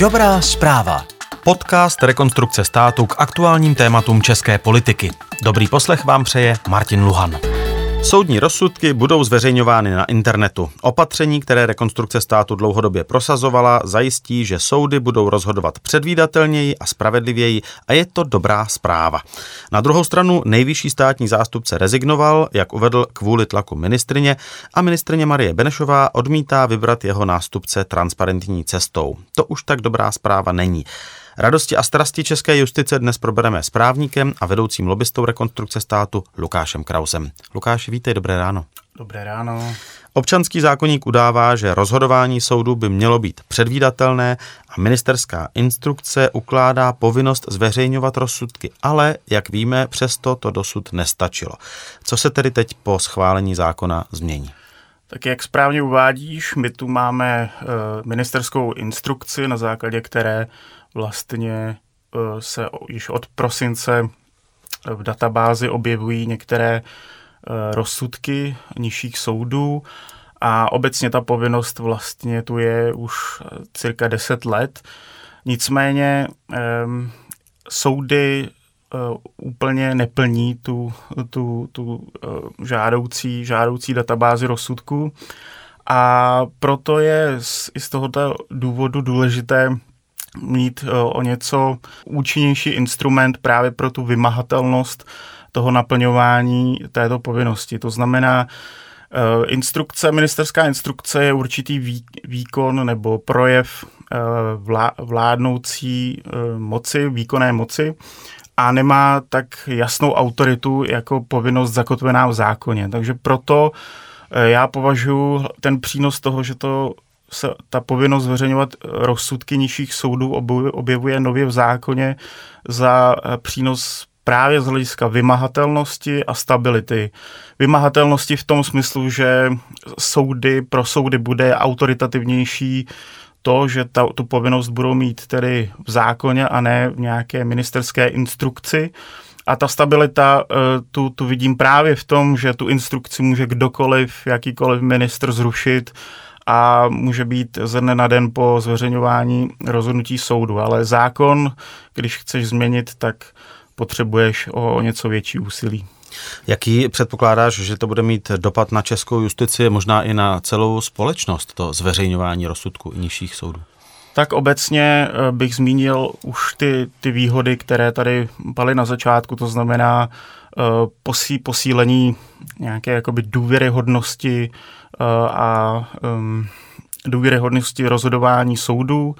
Dobrá zpráva. Podcast Rekonstrukce státu k aktuálním tématům české politiky. Dobrý poslech vám přeje Martin Luhan. Soudní rozsudky budou zveřejňovány na internetu. Opatření, které rekonstrukce státu dlouhodobě prosazovala, zajistí, že soudy budou rozhodovat předvídatelněji a spravedlivěji a je to dobrá zpráva. Na druhou stranu nejvyšší státní zástupce rezignoval, jak uvedl kvůli tlaku ministrině a ministrině Marie Benešová odmítá vybrat jeho nástupce transparentní cestou. To už tak dobrá zpráva není. Radosti a strasti české justice dnes probereme s právníkem a vedoucím lobbystou rekonstrukce státu Lukášem Krausem. Lukáš, vítej, dobré ráno. Dobré ráno. Občanský zákonník udává, že rozhodování soudu by mělo být předvídatelné a ministerská instrukce ukládá povinnost zveřejňovat rozsudky, ale, jak víme, přesto to dosud nestačilo. Co se tedy teď po schválení zákona změní? Tak jak správně uvádíš, my tu máme uh, ministerskou instrukci, na základě které vlastně uh, se již od prosince v databázi objevují některé uh, rozsudky nižších soudů a obecně ta povinnost vlastně tu je už cirka 10 let. Nicméně um, soudy úplně neplní tu, tu, tu žádoucí, žádoucí databázi rozsudků. A proto je z, i z tohoto důvodu důležité mít uh, o něco účinnější instrument právě pro tu vymahatelnost toho naplňování této povinnosti. To znamená, Instrukce, ministerská instrukce je určitý výkon nebo projev vládnoucí moci, výkonné moci, a nemá tak jasnou autoritu jako povinnost zakotvená v zákoně. Takže proto eh, já považuji ten přínos toho, že to se ta povinnost zveřejňovat rozsudky nižších soudů objevuje nově v zákoně za eh, přínos právě z hlediska vymahatelnosti a stability. Vymahatelnosti v tom smyslu, že soudy pro soudy bude autoritativnější to, že ta, tu povinnost budou mít tedy v zákoně a ne v nějaké ministerské instrukci. A ta stabilita eh, tu, tu vidím právě v tom, že tu instrukci může kdokoliv, jakýkoliv ministr zrušit a může být ze dne na den po zveřejňování rozhodnutí soudu. Ale zákon, když chceš změnit, tak potřebuješ o, něco větší úsilí. Jaký předpokládáš, že to bude mít dopad na českou justici, možná i na celou společnost, to zveřejňování rozsudku i nižších soudů? Tak obecně eh, bych zmínil už ty, ty výhody, které tady paly na začátku, to znamená uh, posí, posílení nějaké jakoby důvěryhodnosti a um, důvěryhodnosti rozhodování soudů.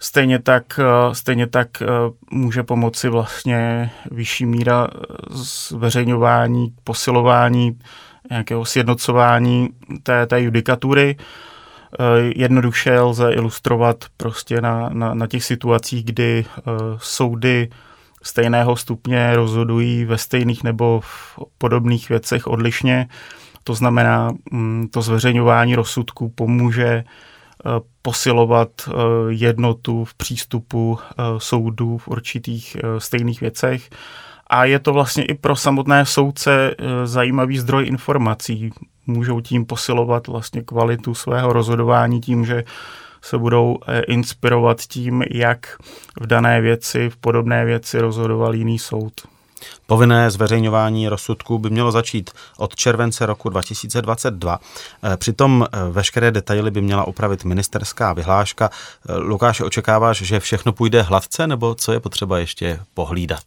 Stejně tak, eh, stejně tak eh, může pomoci vlastně vyšší míra eh, zveřejňování, posilování, nějakého sjednocování té, té judikatury. Jednoduše lze ilustrovat prostě na, na, na těch situacích, kdy soudy stejného stupně rozhodují ve stejných nebo v podobných věcech odlišně. To znamená, mm, to zveřejňování rozsudků pomůže Eh, posilovat eh, jednotu v přístupu eh, soudů v určitých stejných věcech. A je to vlastně i pro samotné soudce zajímavý zdroj informací. Můžou tím posilovat vlastně kvalitu svého rozhodování tím, že se budou inspirovat tím, jak v dané věci, v podobné věci rozhodoval jiný soud. Povinné zveřejňování rozsudků by mělo začít od července roku 2022. Eh, přitom eh, veškeré detaily by měla upravit ministerská vyhláška. Eh, Lukáš, očekáváš, že všechno půjde hladce, nebo co je potřeba ještě pohlídat?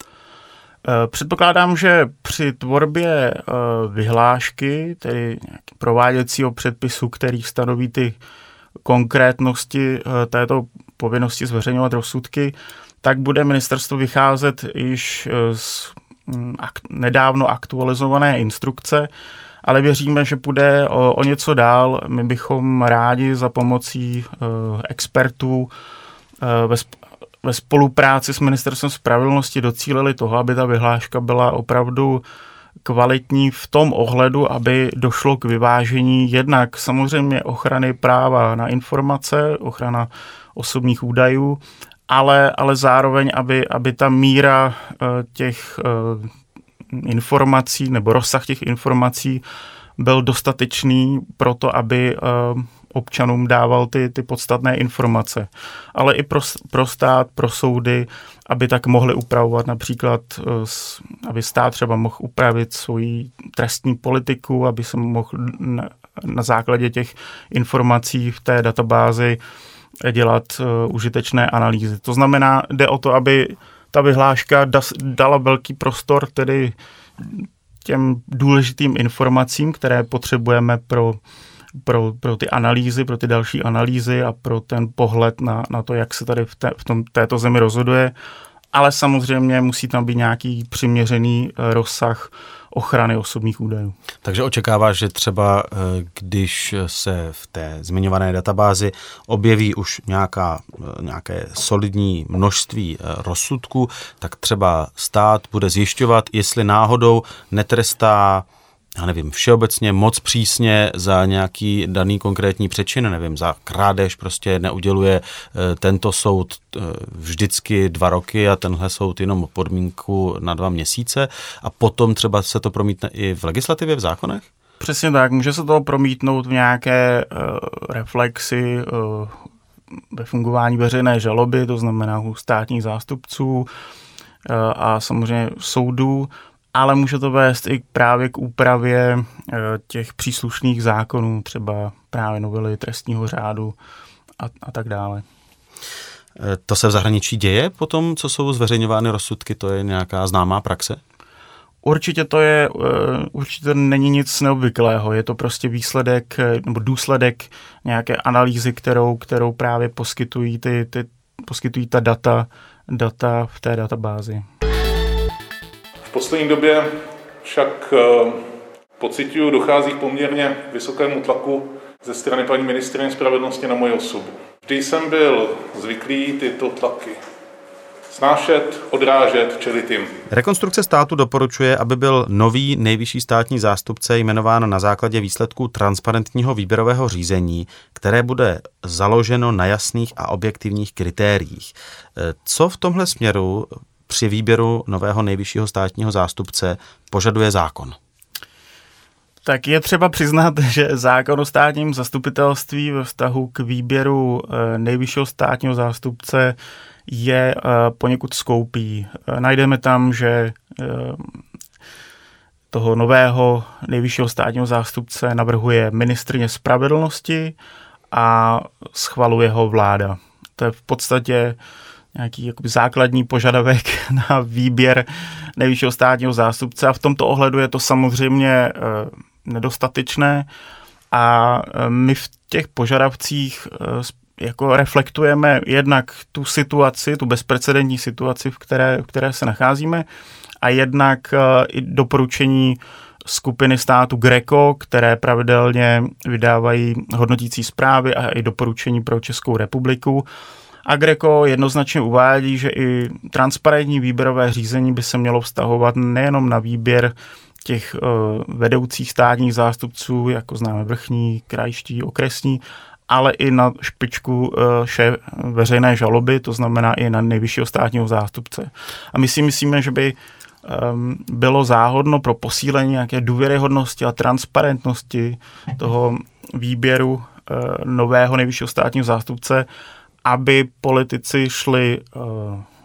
Předpokládám, že při tvorbě vyhlášky, tedy prováděcího předpisu, který stanoví ty konkrétnosti této povinnosti zveřejňovat rozsudky, tak bude ministerstvo vycházet již z nedávno aktualizované instrukce, ale věříme, že půjde o, o něco dál. My bychom rádi za pomocí uh, expertů uh, ve, ve spolupráci s Ministerstvem spravedlnosti docílili toho, aby ta vyhláška byla opravdu kvalitní v tom ohledu, aby došlo k vyvážení jednak samozřejmě ochrany práva na informace, ochrana osobních údajů, ale, ale zároveň, aby, aby ta míra uh, těch uh, informací nebo rozsah těch informací byl dostatečný pro to, aby uh, občanům dával ty, ty podstatné informace. Ale i pro, pro stát, pro soudy, aby tak mohli upravovat například, eh, aby stát třeba mohl upravit svoji trestní politiku, aby se mohl na, na základě těch informací v té databázi dělat uh, užitečné analýzy. To znamená, jde o to, aby ta vyhláška da, dala velký prostor tedy těm důležitým informacím, které potřebujeme pro, pro, pro ty analýzy, pro ty další analýzy a pro ten pohled na, na to, jak se tady v, té, v tom, této zemi rozhoduje. Ale samozřejmě musí tam být nějaký přiměřený eh, rozsah ochrany osobních údajů. Takže očekáváš, že třeba eh, když se v té zmiňované databázi objeví už nějaká, eh, nějaké solidní množství rozsudků, tak třeba stát bude zjišťovat, jestli náhodou netrestá já nevím, všeobecně moc přísně za nějaký daný konkrétní přečin, nevím, za krádež prostě neuděluje e, tento soud e, vždycky dva roky a tenhle soud jenom podmínku na dva měsíce a potom třeba se to promítne i v legislativě, v zákonech? Přesně tak, může se to promítnout v nějaké uh, reflexy uh, ve fungování veřejné žaloby, to znamená u státních zástupců uh, a samozřejmě soudů ale může to vést i právě k úpravě eh, těch příslušných zákonů, třeba právě novely trestního řádu a, a tak dále. Eh, to se v zahraničí děje potom, co jsou zveřejňovány rozsudky? To je nějaká známá praxe? Určitě to je, eh, určitě není nic neobvyklého. Je to prostě výsledek nebo důsledek nějaké analýzy, kterou, kterou právě poskytují, ty, ty, poskytují ta data, data v té databázi. V poslední době však eh, pocituju, dochází k poměrně vysokému tlaku ze strany paní ministrině spravedlnosti na moji osobu. Vždy jsem byl zvyklý tyto tlaky snášet, odrážet, čelit jim. Rekonstrukce státu doporučuje, aby byl nový nejvyšší státní zástupce jmenován na základě výsledků transparentního výběrového řízení, které bude založeno na jasných a objektivních kritériích. Eh, co v tomhle směru při výběru nového nejvyššího státního zástupce požaduje zákon? Tak je třeba přiznat, že zákon o státním zastupitelství ve vztahu k výběru eh, nejvyššího státního zástupce je eh, poněkud skoupý. Eh, najdeme tam, že toho nového nejvyššího státního zástupce navrhuje ministrně spravedlnosti a schvaluje ho vláda. To je v podstatě nějaký jakoby základní požadavek na výběr nejvyššího státního zástupce a v tomto ohledu je to samozřejmě e, nedostatečné a e, my v těch požadavcích e, jako reflektujeme jednak tu situaci, tu bezprecedentní situaci, v které, v které se nacházíme a jednak i doporučení skupiny státu Greco, které pravidelně vydávají hodnotící zprávy a i doporučení pro Českou republiku. Agreko jednoznačně uvádí, že i transparentní výběrové řízení by se mělo vztahovat nejenom na výběr těch uh, vedoucích státních zástupců, jako známe vrchní, krajští, okresní, ale i na špičku uh, šéf veřejné žaloby, to znamená i na nejvyššího státního zástupce. A my si myslíme, že by um, bylo záhodno pro posílení nějaké důvěryhodnosti a transparentnosti toho výběru uh, nového nejvyššího státního zástupce, aby politici šli uh,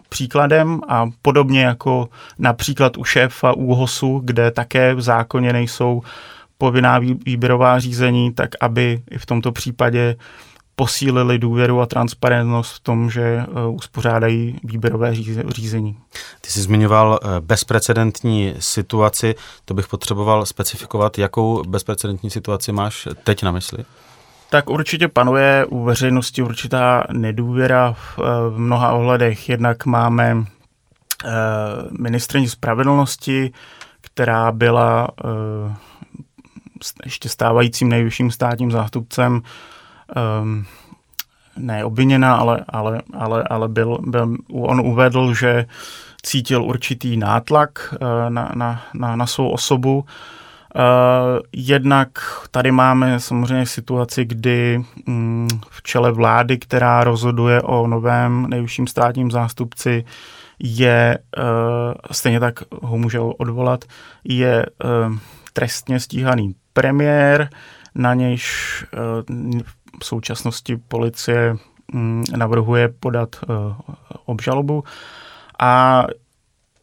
příkladem a podobně jako například u šéfa ÚHOSu, kde také v zákoně nejsou povinná výběrová řízení, tak aby i v tomto případě posílili důvěru a transparentnost v tom, že uh, uspořádají výběrové řízení. Ty jsi zmiňoval uh, bezprecedentní situaci, to bych potřeboval specifikovat. Jakou bezprecedentní situaci máš teď na mysli? Tak určitě panuje u veřejnosti určitá nedůvěra v, v mnoha ohledech. Jednak máme e, ministrině spravedlnosti, která byla e, ještě stávajícím nejvyšším státním zástupcem e, ne obviněna, ale, ale, ale, ale byl, byl, on uvedl, že cítil určitý nátlak na, na, na, na svou osobu jednak tady máme samozřejmě situaci, kdy um, v čele vlády, která rozhoduje o novém nejvyšším státním zástupci, je, uh, stejně tak ho může odvolat, je uh, trestně stíhaný premiér, na nějž v současnosti policie mm, navrhuje podat obžalobu. A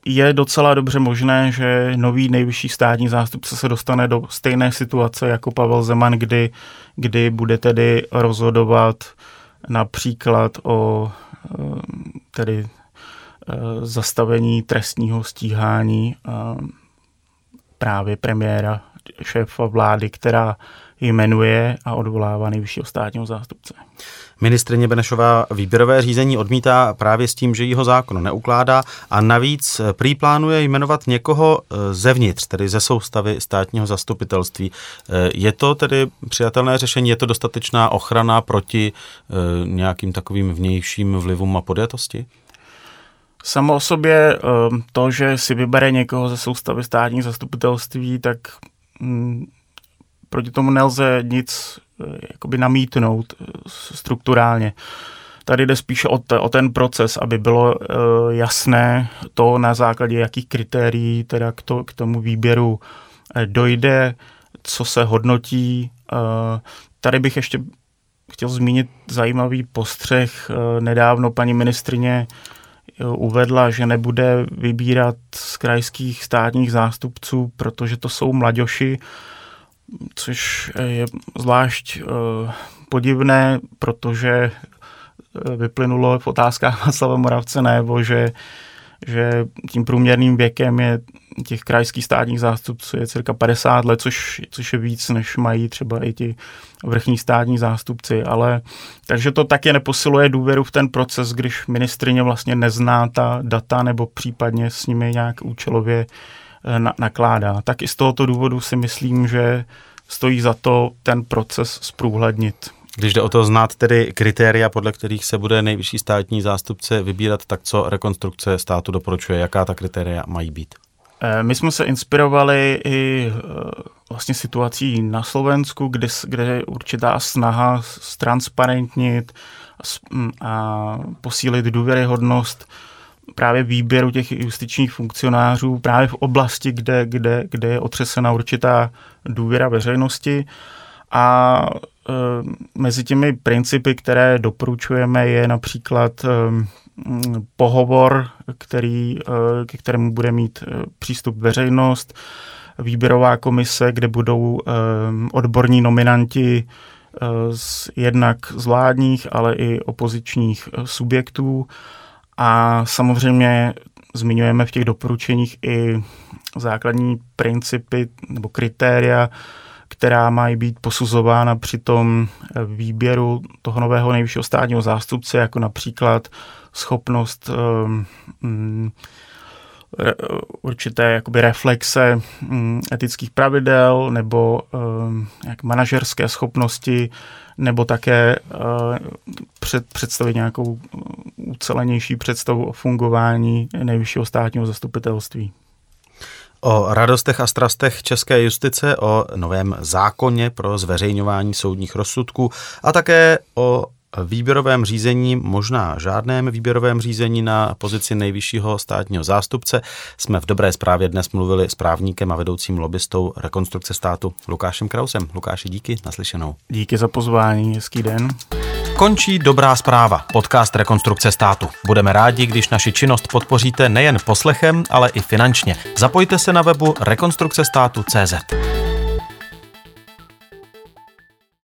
je docela dobře možné, že nový nejvyšší státní zástupce se dostane do stejné situace jako Pavel Zeman, kdy, kdy bude tedy rozhodovat například o tedy zastavení trestního stíhání právě premiéra, šéfa vlády, která jmenuje a odvolává nejvyššího státního zástupce. Ministrině Benešová výběrové řízení odmítá právě s tím, že jeho zákon neukládá a navíc prý plánuje jmenovat někoho e, zevnitř, tedy ze soustavy státního zastupitelství. E, je to tedy přijatelné řešení, je to dostatečná ochrana proti nějakým takovým vnějším vlivům a podjatosti? Samo o sobě to, že si vybere někoho ze soustavy státních zastupitelství, tak mm, proti tomu nelze nic eh, jakoby namítnout eh, strukturálně. Tady jde spíše o, te, o ten proces, aby bylo uh, jasné to, na základě jakých kritérií teda k, to, k tomu výběru dojde, co se hodnotí. Uh, tady bych ještě chtěl zmínit zajímavý postřeh. Uh, nedávno paní ministrině uvedla, že nebude vybírat z krajských státních zástupců, protože to jsou mladoši, což je zvlášť uh, podivné, protože eh, vyplynulo v otázkách Václava Moravce nebo, že, že tím průměrným věkem je těch krajských státních zástupců je cirka 50 let, což, což je víc, než mají třeba i ti vrchní státní zástupci, ale takže to taky neposiluje důvěru v ten proces, když ministrině vlastně nezná ta data nebo případně s nimi nějak účelově uh, Eh, na, nakládá. Tak i z tohoto důvodu si myslím, že stojí za to ten proces zprůhlednit. Když jde o to znát tedy kritéria, podle kterých se bude nejvyšší státní zástupce vybírat, tak co rekonstrukce státu doporučuje, jaká ta kritéria mají být? Eh, my jsme se inspirovali i eh, vlastně situací na Slovensku, kde, kde je určitá snaha ztransparentnit a posílit důvěryhodnost právě výběru těch justičních funkcionářů právě v oblasti, kde, kde, kde je otřesena určitá důvěra veřejnosti. A e, mezi těmi principy, které doporučujeme, je například e, pohovor, který, e, ke kterému bude mít přístup veřejnost, výběrová komise, kde budou odborní nominanti z, jednak z vládních, ale i opozičních subjektů. A samozřejmě zmiňujeme v těch doporučeních i základní principy nebo kritéria, která mají být posuzována při tom výběru toho nového nejvyššího státního zástupce, jako například schopnost um, určité jakoby reflexe um, etických pravidel nebo um, jak manažerské schopnosti, nebo také uh, před, představit nějakou ucelenější představu o fungování nejvyššího státního zastupitelství. O radostech a strastech české justice, o novém zákoně pro zveřejňování soudních rozsudků a také o výběrovém řízení, možná žádném výběrovém řízení na pozici nejvyššího státního zástupce. Jsme v dobré zprávě dnes mluvili s právníkem a vedoucím lobbystou rekonstrukce státu Lukášem Krausem. Lukáši, díky, naslyšenou. Díky za pozvání, hezký den. Končí dobrá zpráva, podcast Rekonstrukce státu. Budeme rádi, když naši činnost podpoříte nejen poslechem, ale i finančně. Zapojte se na webu rekonstrukcestátu.cz.